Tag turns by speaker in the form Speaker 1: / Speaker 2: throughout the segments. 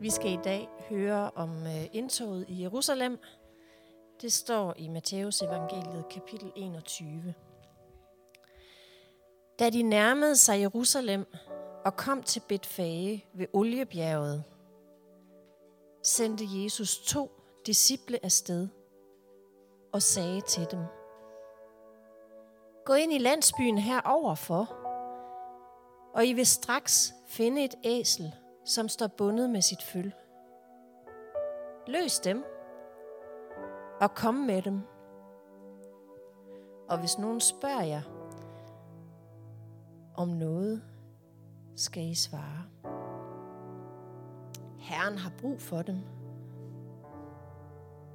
Speaker 1: Vi skal i dag høre om øh, indtoget i Jerusalem. Det står i Matteus evangeliet kapitel 21. Da de nærmede sig Jerusalem og kom til Betfage ved Oliebjerget, sendte Jesus to disciple afsted og sagde til dem, Gå ind i landsbyen heroverfor, og I vil straks finde et æsel, som står bundet med sit føl. Løs dem og kom med dem. Og hvis nogen spørger jer om noget, skal I svare. Herren har brug for dem,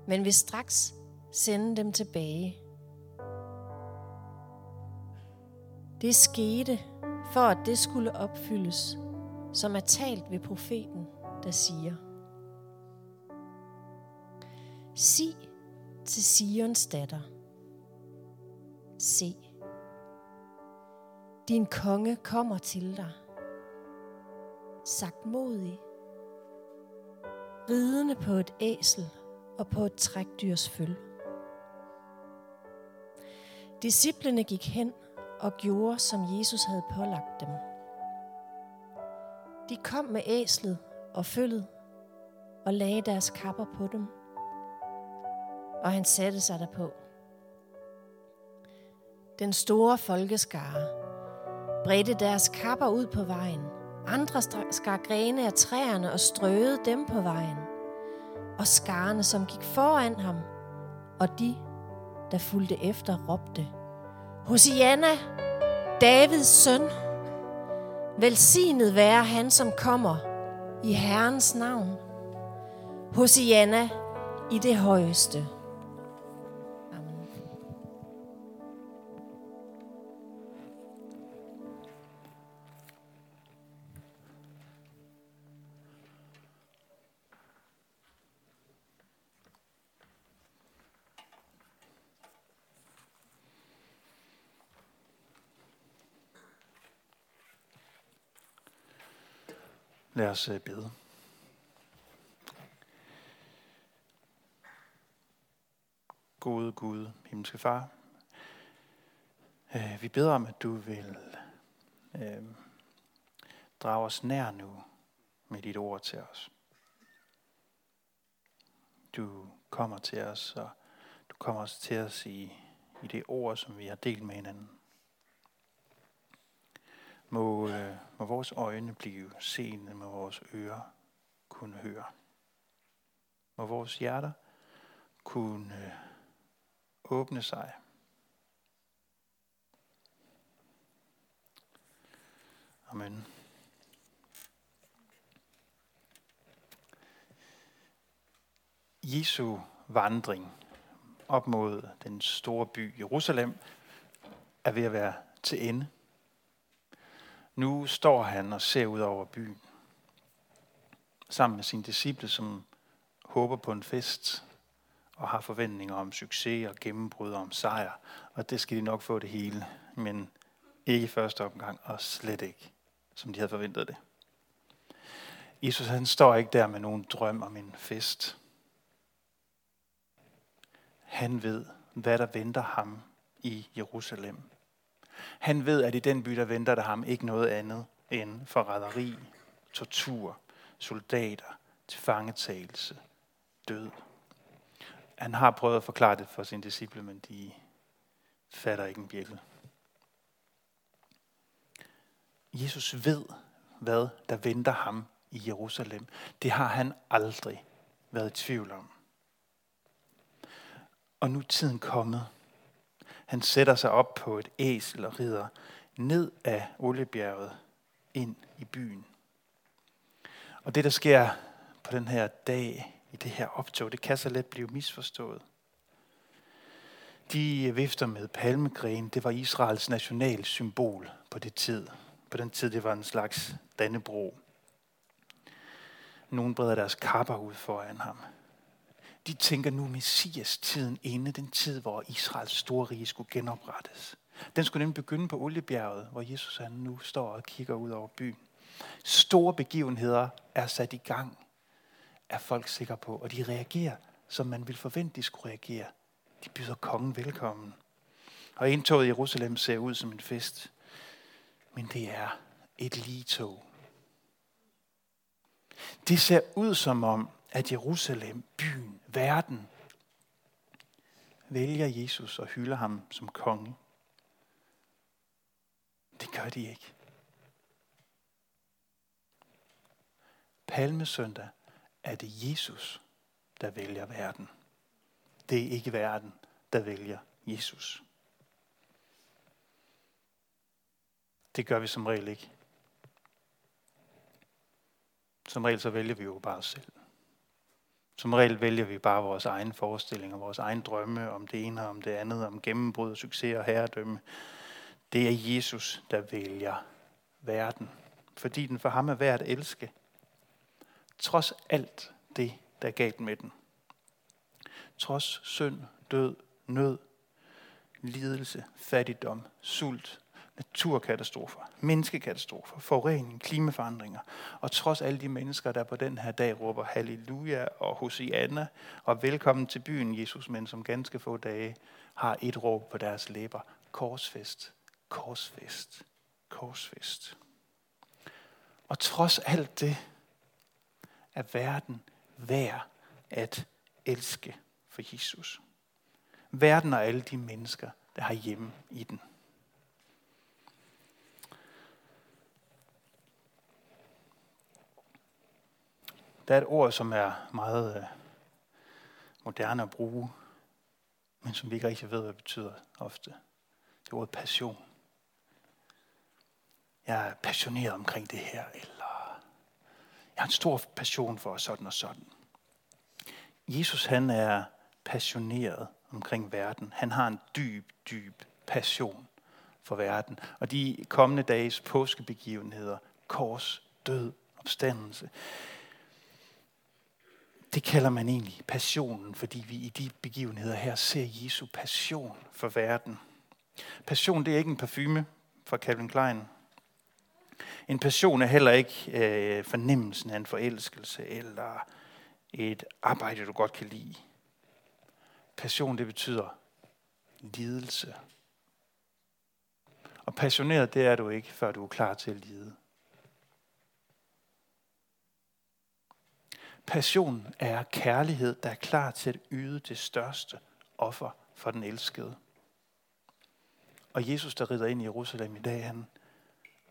Speaker 1: men vil straks sende dem tilbage. Det skete, for at det skulle opfyldes, som er talt ved profeten, der siger, Sig til Sions datter, se, din konge kommer til dig, sagt modig, ridende på et æsel og på et trækdyrs føl. Disciplene gik hen og gjorde, som Jesus havde pålagt dem. De kom med æslet og følget og lagde deres kapper på dem. Og han satte sig derpå. Den store folkeskare bredte deres kapper ud på vejen. Andre skar grene af træerne og strøede dem på vejen. Og skarne, som gik foran ham, og de, der fulgte efter, råbte, Hosianna, Davids søn, Velsignet være han, som kommer i Herrens navn. Hosianna i det højeste.
Speaker 2: Lad os øh, bede. Gode Gud, himmelske far, øh, vi beder om, at du vil øh, drage os nær nu med dit ord til os. Du kommer til os, og du kommer også til os i, i det ord, som vi har delt med hinanden. Må, øh, må vores øjne blive seende, må vores ører kunne høre. Må vores hjerter kunne øh, åbne sig. Amen. Jesu vandring op mod den store by Jerusalem er ved at være til ende. Nu står han og ser ud over byen, sammen med sine disciple, som håber på en fest og har forventninger om succes og gennembrud og om sejr. Og det skal de nok få det hele, men ikke i første omgang, og slet ikke, som de havde forventet det. Jesus han står ikke der med nogen drøm om en fest. Han ved, hvad der venter ham i Jerusalem. Han ved, at i den by, der venter der ham ikke noget andet end forræderi, tortur, soldater, tilfangetagelse, død. Han har prøvet at forklare det for sine disciple, men de fatter ikke en bjælde. Jesus ved, hvad der venter ham i Jerusalem. Det har han aldrig været i tvivl om. Og nu er tiden kommet han sætter sig op på et æsel og rider ned af Oliebjerget ind i byen. Og det, der sker på den her dag, i det her optog, det kan så let blive misforstået. De vifter med palmegren, det var Israels national symbol på det tid. På den tid, det var en slags dannebro. Nogen breder deres kapper ud foran ham de tænker nu Messias tiden inde, den tid, hvor Israels store rige skulle genoprettes. Den skulle nemlig begynde på Oliebjerget, hvor Jesus han nu står og kigger ud over byen. Store begivenheder er sat i gang er folk sikre på, og de reagerer, som man vil forvente, de skulle reagere. De byder kongen velkommen. Og indtoget i Jerusalem ser ud som en fest. Men det er et ligetog. Det ser ud som om, at Jerusalem, byen, verden, vælger Jesus og hylder ham som konge. Det gør de ikke. Palmesøndag er det Jesus, der vælger verden. Det er ikke verden, der vælger Jesus. Det gør vi som regel ikke. Som regel så vælger vi jo bare os selv. Som regel vælger vi bare vores egen forestillinger, vores egen drømme om det ene og om det andet, om gennembrud og succes og herredømme. Det er Jesus, der vælger verden, fordi den for ham er værd at elske. Trods alt det, der er galt med den. Trods synd, død, nød, lidelse, fattigdom, sult, naturkatastrofer, menneskekatastrofer, forurening, klimaforandringer. Og trods alle de mennesker, der på den her dag råber halleluja og hosianna og velkommen til byen, Jesus, men som ganske få dage har et råb på deres læber. Korsfest, korsfest, korsfest. Og trods alt det er verden værd at elske for Jesus. Verden og alle de mennesker, der har hjemme i den. Der er et ord, som er meget øh, moderne at bruge, men som vi ikke rigtig ved, hvad det betyder ofte. Det er ordet passion. Jeg er passioneret omkring det her, eller jeg har en stor passion for sådan og sådan. Jesus han er passioneret omkring verden. Han har en dyb, dyb passion for verden. Og de kommende dages påskebegivenheder, kors, død, opstandelse, det kalder man egentlig passionen, fordi vi i de begivenheder her ser Jesu passion for verden. Passion, det er ikke en parfume fra Calvin Klein. En passion er heller ikke øh, fornemmelsen af en forelskelse eller et arbejde, du godt kan lide. Passion, det betyder lidelse. Og passioneret, det er du ikke, før du er klar til at lide. Passion er kærlighed, der er klar til at yde det største offer for den elskede. Og Jesus, der rider ind i Jerusalem i dag, han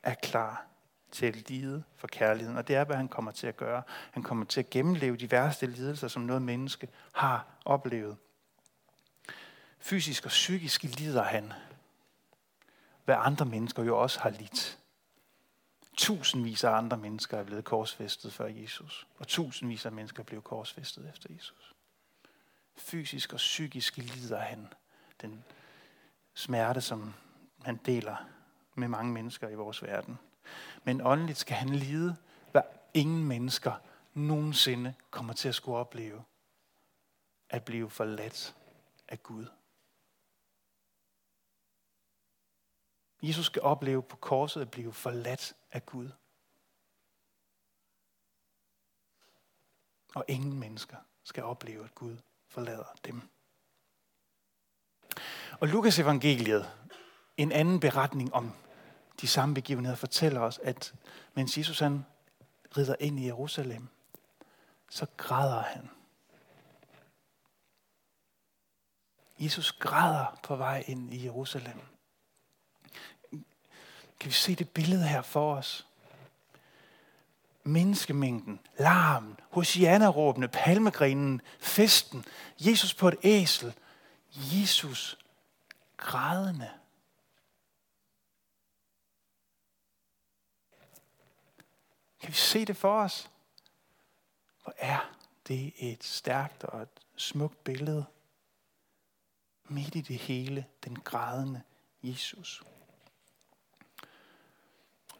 Speaker 2: er klar til at lide for kærligheden. Og det er, hvad han kommer til at gøre. Han kommer til at gennemleve de værste lidelser, som noget menneske har oplevet. Fysisk og psykisk lider han, hvad andre mennesker jo også har lidt. Tusindvis af andre mennesker er blevet korsfæstet før Jesus. Og tusindvis af mennesker blev korsfæstet efter Jesus. Fysisk og psykisk lider han den smerte, som han deler med mange mennesker i vores verden. Men åndeligt skal han lide, hvad ingen mennesker nogensinde kommer til at skulle opleve. At blive forladt af Gud. Jesus skal opleve på korset at blive forladt af Gud. Og ingen mennesker skal opleve, at Gud forlader dem. Og Lukas evangeliet, en anden beretning om de samme begivenheder, fortæller os, at mens Jesus han rider ind i Jerusalem, så græder han. Jesus græder på vej ind i Jerusalem. Kan vi se det billede her for os? Menneskemængden, larmen, hosianna-råbene, palmegrenen, festen, Jesus på et æsel, Jesus grædende. Kan vi se det for os? Hvor er det et stærkt og et smukt billede? Midt i det hele, den grædende Jesus.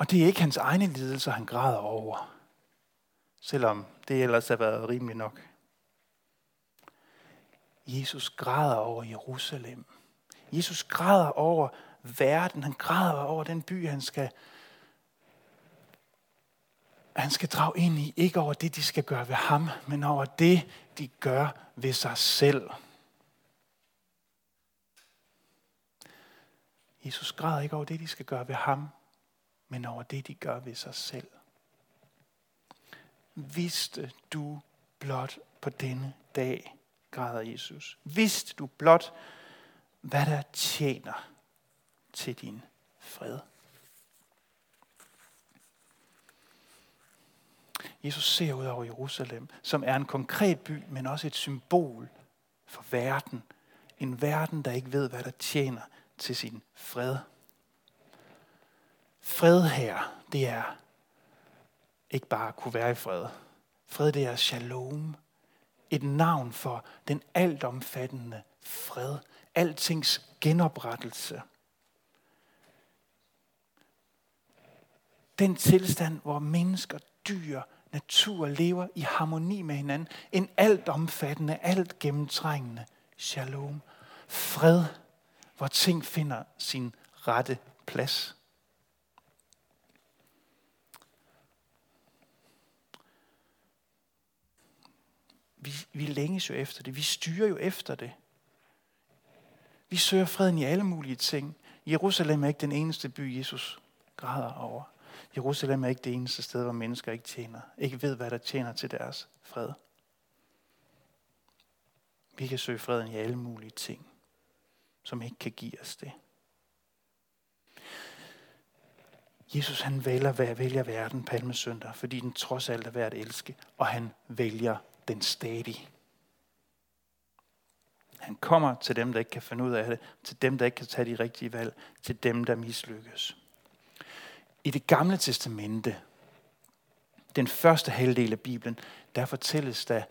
Speaker 2: Og det er ikke hans egne lidelser, han græder over. Selvom det ellers har været rimeligt nok. Jesus græder over Jerusalem. Jesus græder over verden. Han græder over den by, han skal han skal drage ind i, ikke over det, de skal gøre ved ham, men over det, de gør ved sig selv. Jesus græder ikke over det, de skal gøre ved ham, men over det, de gør ved sig selv. Vidste du blot på denne dag, græder Jesus. Vidste du blot, hvad der tjener til din fred. Jesus ser ud over Jerusalem, som er en konkret by, men også et symbol for verden. En verden, der ikke ved, hvad der tjener til sin fred. Fred her, det er ikke bare at kunne være i fred. Fred, det er shalom. Et navn for den altomfattende fred. Altings genoprettelse. Den tilstand, hvor mennesker, dyr, natur lever i harmoni med hinanden. En altomfattende, alt gennemtrængende shalom. Fred, hvor ting finder sin rette plads. Vi, vi længes jo efter det. Vi styrer jo efter det. Vi søger freden i alle mulige ting. Jerusalem er ikke den eneste by, Jesus græder over. Jerusalem er ikke det eneste sted, hvor mennesker ikke tjener, ikke ved, hvad der tjener til deres fred. Vi kan søge freden i alle mulige ting, som ikke kan give os det. Jesus han vælger, vælger verden palmesøndag, fordi den trods alt er værd at elske, og han vælger den stadige. Han kommer til dem, der ikke kan finde ud af det, til dem, der ikke kan tage de rigtige valg, til dem, der mislykkes. I det gamle testamente, den første halvdel af Bibelen, der fortælles der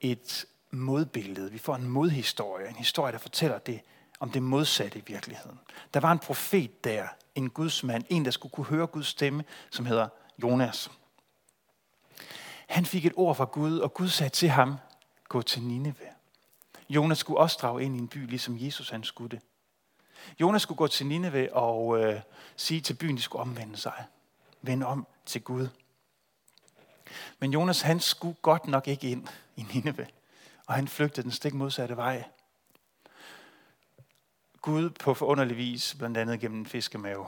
Speaker 2: et modbillede. Vi får en modhistorie, en historie, der fortæller det om det modsatte i virkeligheden. Der var en profet der, en gudsmand, en der skulle kunne høre Guds stemme, som hedder Jonas. Han fik et ord fra Gud, og Gud sagde til ham, gå til Nineve. Jonas skulle også drage ind i en by, ligesom Jesus han skulle det. Jonas skulle gå til Nineve og øh, sige til byen, de skulle omvende sig. Vende om til Gud. Men Jonas, han skulle godt nok ikke ind i Nineve. Og han flygtede den stik modsatte vej. Gud på forunderlig vis, blandt andet gennem en fiskemave,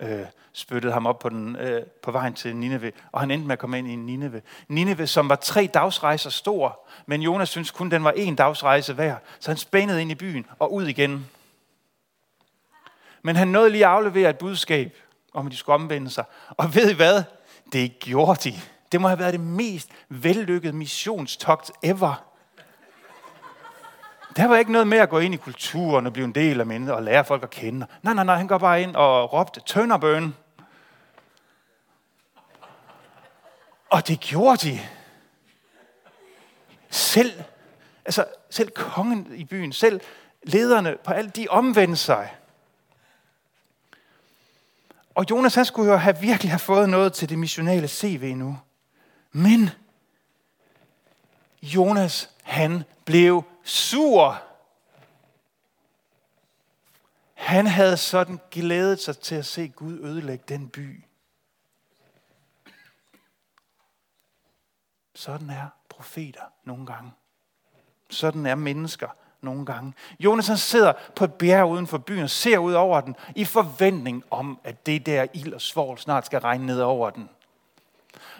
Speaker 2: øh, spyttede ham op på, den, øh, på vejen til Nineve, og han endte med at komme ind i Nineve. Nineve, som var tre dagsrejser stor, men Jonas synes kun, den var en dagsrejse værd, så han spændede ind i byen og ud igen. Men han nåede lige at aflevere et budskab om, at de skulle omvende sig. Og ved I hvad? Det gjorde de. Det må have været det mest vellykkede missionstogt ever. Der var ikke noget med at gå ind i kulturen og blive en del af mennesker og lære folk at kende. Nej, nej, nej, han går bare ind og råbte, tønderbøn. Og det gjorde de. Selv, altså selv kongen i byen, selv lederne på alt, de omvendte sig. Og Jonas han skulle jo have virkelig have fået noget til det missionale CV nu. Men Jonas han blev sur. Han havde sådan glædet sig til at se Gud ødelægge den by. Sådan er profeter nogle gange. Sådan er mennesker nogle gange. Jonas han sidder på et bjerg uden for byen og ser ud over den i forventning om, at det der ild og svovl snart skal regne ned over den.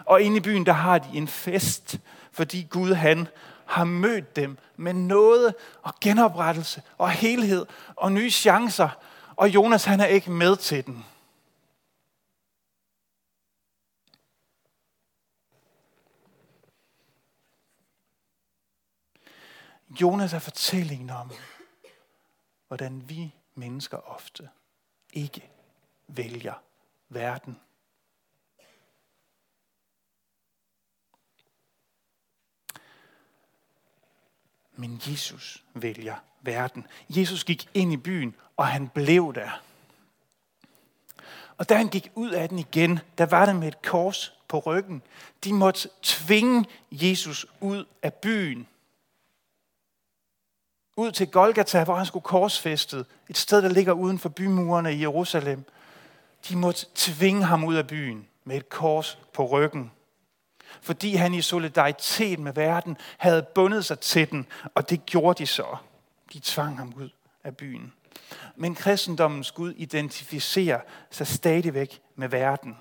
Speaker 2: Og inde i byen, der har de en fest, fordi Gud han har mødt dem med noget og genoprettelse og helhed og nye chancer. Og Jonas han er ikke med til den. Jonas er fortællingen om, hvordan vi mennesker ofte ikke vælger verden. Men Jesus vælger verden. Jesus gik ind i byen, og han blev der. Og da han gik ud af den igen, der var det med et kors på ryggen. De måtte tvinge Jesus ud af byen ud til Golgata, hvor han skulle korsfæstet. Et sted, der ligger uden for bymurene i Jerusalem. De måtte tvinge ham ud af byen med et kors på ryggen. Fordi han i solidaritet med verden havde bundet sig til den, og det gjorde de så. De tvang ham ud af byen. Men kristendommens Gud identificerer sig stadigvæk med verden.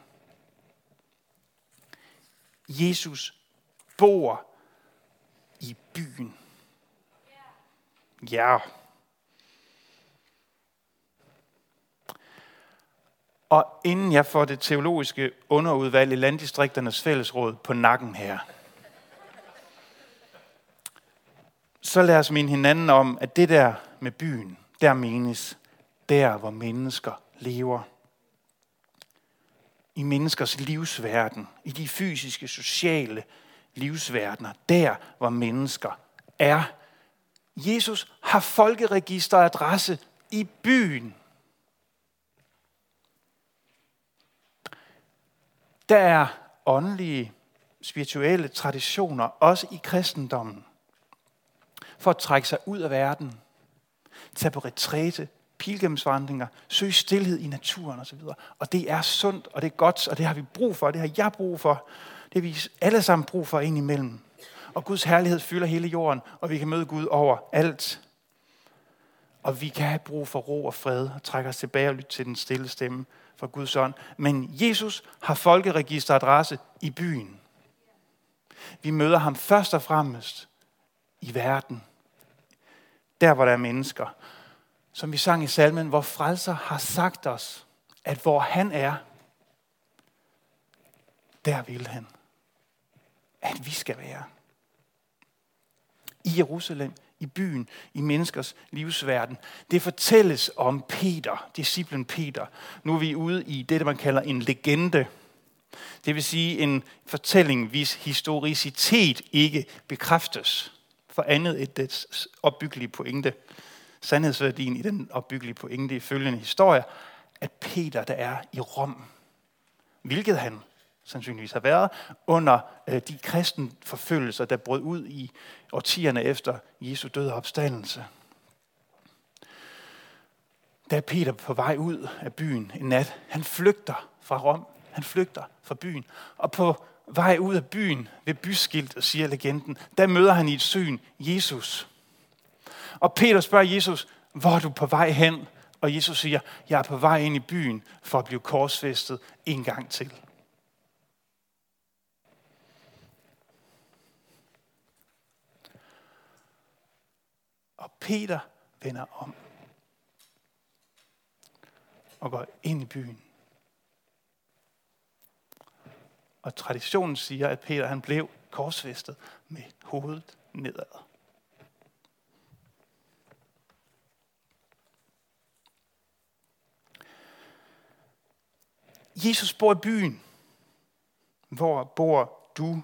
Speaker 2: Jesus bor i byen. Ja. Og inden jeg får det teologiske underudvalg i Landdistrikternes Fællesråd på nakken her, så lad os minde hinanden om, at det der med byen, der menes der, hvor mennesker lever. I menneskers livsverden, i de fysiske, sociale livsverdener, der, hvor mennesker er. Jesus har folkeregisteradresse i byen. Der er åndelige, spirituelle traditioner, også i kristendommen, for at trække sig ud af verden, tage på retræte, pilgrimsvandringer, søge stillhed i naturen osv. Og det er sundt, og det er godt, og det har vi brug for, og det har jeg brug for. Det har vi alle sammen brug for indimellem. Og Guds herlighed fylder hele jorden, og vi kan møde Gud over alt. Og vi kan have brug for ro og fred, og trække os tilbage og lytte til den stille stemme fra Guds ånd. Men Jesus har folkeregisteradresse i byen. Vi møder ham først og fremmest i verden. Der, hvor der er mennesker. Som vi sang i salmen, hvor frelser har sagt os, at hvor han er, der vil han, at vi skal være. I Jerusalem, i byen, i menneskers livsverden. Det fortælles om Peter, disciplen Peter. Nu er vi ude i det, man kalder en legende. Det vil sige en fortælling, hvis historicitet ikke bekræftes for andet et dets opbyggelige pointe. Sandhedsværdien i den opbyggelige pointe i følgende historie, at Peter, der er i Rom, hvilket han sandsynligvis har været, under øh, de kristen forfølgelser, der brød ud i årtierne efter Jesu og opstandelse. Der Peter på vej ud af byen en nat. Han flygter fra Rom. Han flygter fra byen. Og på vej ud af byen ved byskilt, siger legenden, der møder han i et syn Jesus. Og Peter spørger Jesus, hvor er du på vej hen? Og Jesus siger, jeg er på vej ind i byen for at blive korsfæstet en gang til. Og Peter vender om og går ind i byen. Og traditionen siger, at Peter han blev korsfæstet med hovedet nedad. Jesus bor i byen. Hvor bor du?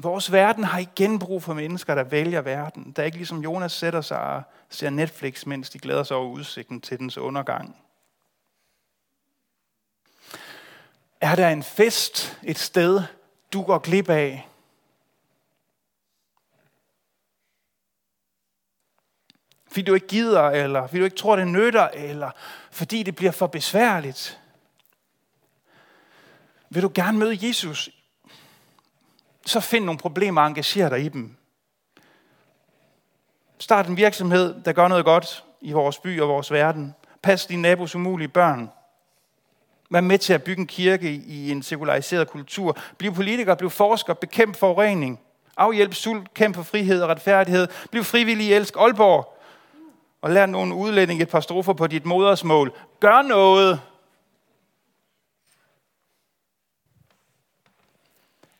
Speaker 2: Vores verden har igen brug for mennesker, der vælger verden. Der er ikke ligesom Jonas sætter sig og ser Netflix, mens de glæder sig over udsigten til dens undergang. Er der en fest et sted, du går glip af? Fordi du ikke gider, eller fordi du ikke tror, det nytter, eller fordi det bliver for besværligt. Vil du gerne møde Jesus så find nogle problemer og engager dig i dem. Start en virksomhed, der gør noget godt i vores by og vores verden. Pas din nabos umulige børn. Vær med til at bygge en kirke i en sekulariseret kultur. Bliv politiker, bliv forsker, bekæmp forurening. Afhjælp sult, kæmp for frihed og retfærdighed. Bliv frivillig, elsk Aalborg. Og lær nogle udlændinge et par strofer på dit modersmål. Gør noget.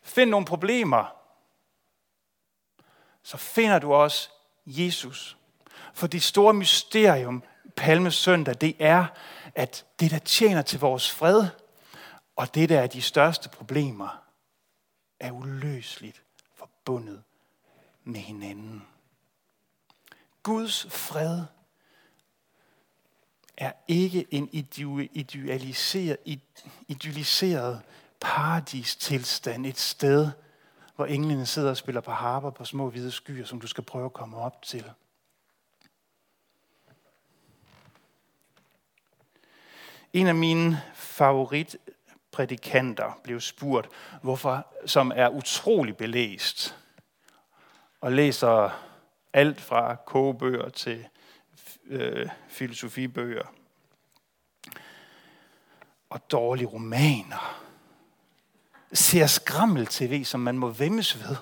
Speaker 2: Find nogle problemer. Så finder du også Jesus. For det store mysterium, Palmesøndag, det er, at det, der tjener til vores fred, og det, der er de største problemer, er uløseligt forbundet med hinanden. Guds fred er ikke en idealiseret, idealiseret paradistilstand, et sted, hvor englene sidder og spiller på harper på små hvide skyer, som du skal prøve at komme op til. En af mine favoritprædikanter blev spurgt, hvorfor, som er utrolig belæst og læser alt fra kogebøger til øh, filosofibøger og dårlige romaner. Ser skrammel-tv, som man må vemmes ved.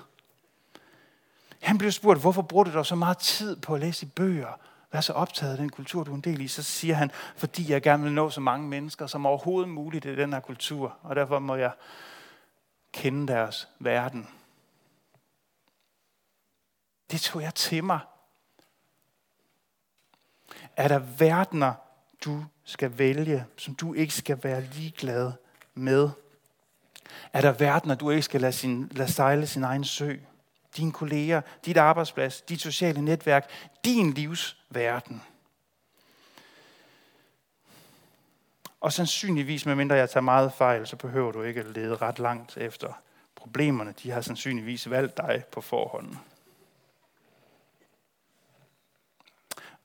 Speaker 2: Han blev spurgt, hvorfor bruger du dog så meget tid på at læse i bøger? Vær så optaget af den kultur, du er en del i. Så siger han, fordi jeg gerne vil nå så mange mennesker som overhovedet muligt i den her kultur. Og derfor må jeg kende deres verden. Det tog jeg til mig. Er der verdener, du skal vælge, som du ikke skal være ligeglad med? Er der verdener, du ikke skal lade, sin, lade sejle sin egen sø? Dine kolleger, dit arbejdsplads, dit sociale netværk, din livsverden. Og sandsynligvis, medmindre jeg tager meget fejl, så behøver du ikke at lede ret langt efter problemerne. De har sandsynligvis valgt dig på forhånd.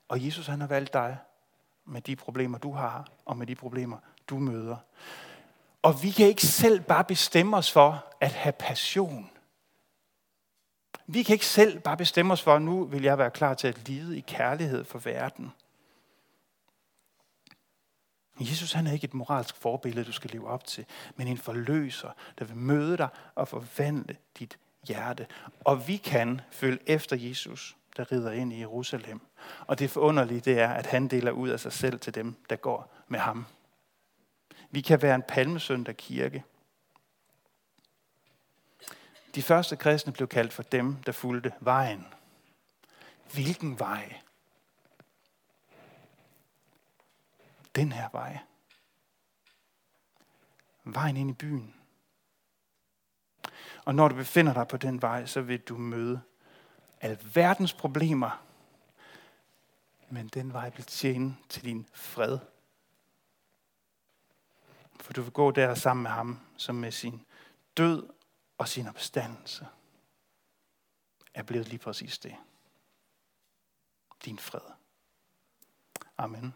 Speaker 2: Og Jesus han har valgt dig med de problemer, du har, og med de problemer, du møder. Og vi kan ikke selv bare bestemme os for at have passion. Vi kan ikke selv bare bestemme os for, at nu vil jeg være klar til at lide i kærlighed for verden. Jesus han er ikke et moralsk forbillede, du skal leve op til, men en forløser, der vil møde dig og forvandle dit hjerte. Og vi kan følge efter Jesus, der rider ind i Jerusalem. Og det forunderlige, det er, at han deler ud af sig selv til dem, der går med ham. Vi kan være en palmesøndag kirke. De første kristne blev kaldt for dem, der fulgte vejen. Hvilken vej? Den her vej. Vejen ind i byen. Og når du befinder dig på den vej, så vil du møde alverdens problemer. Men den vej vil tjene til din fred. For du vil gå der sammen med ham, som med sin død og sin opstandelse er blevet lige præcis det. Din fred. Amen.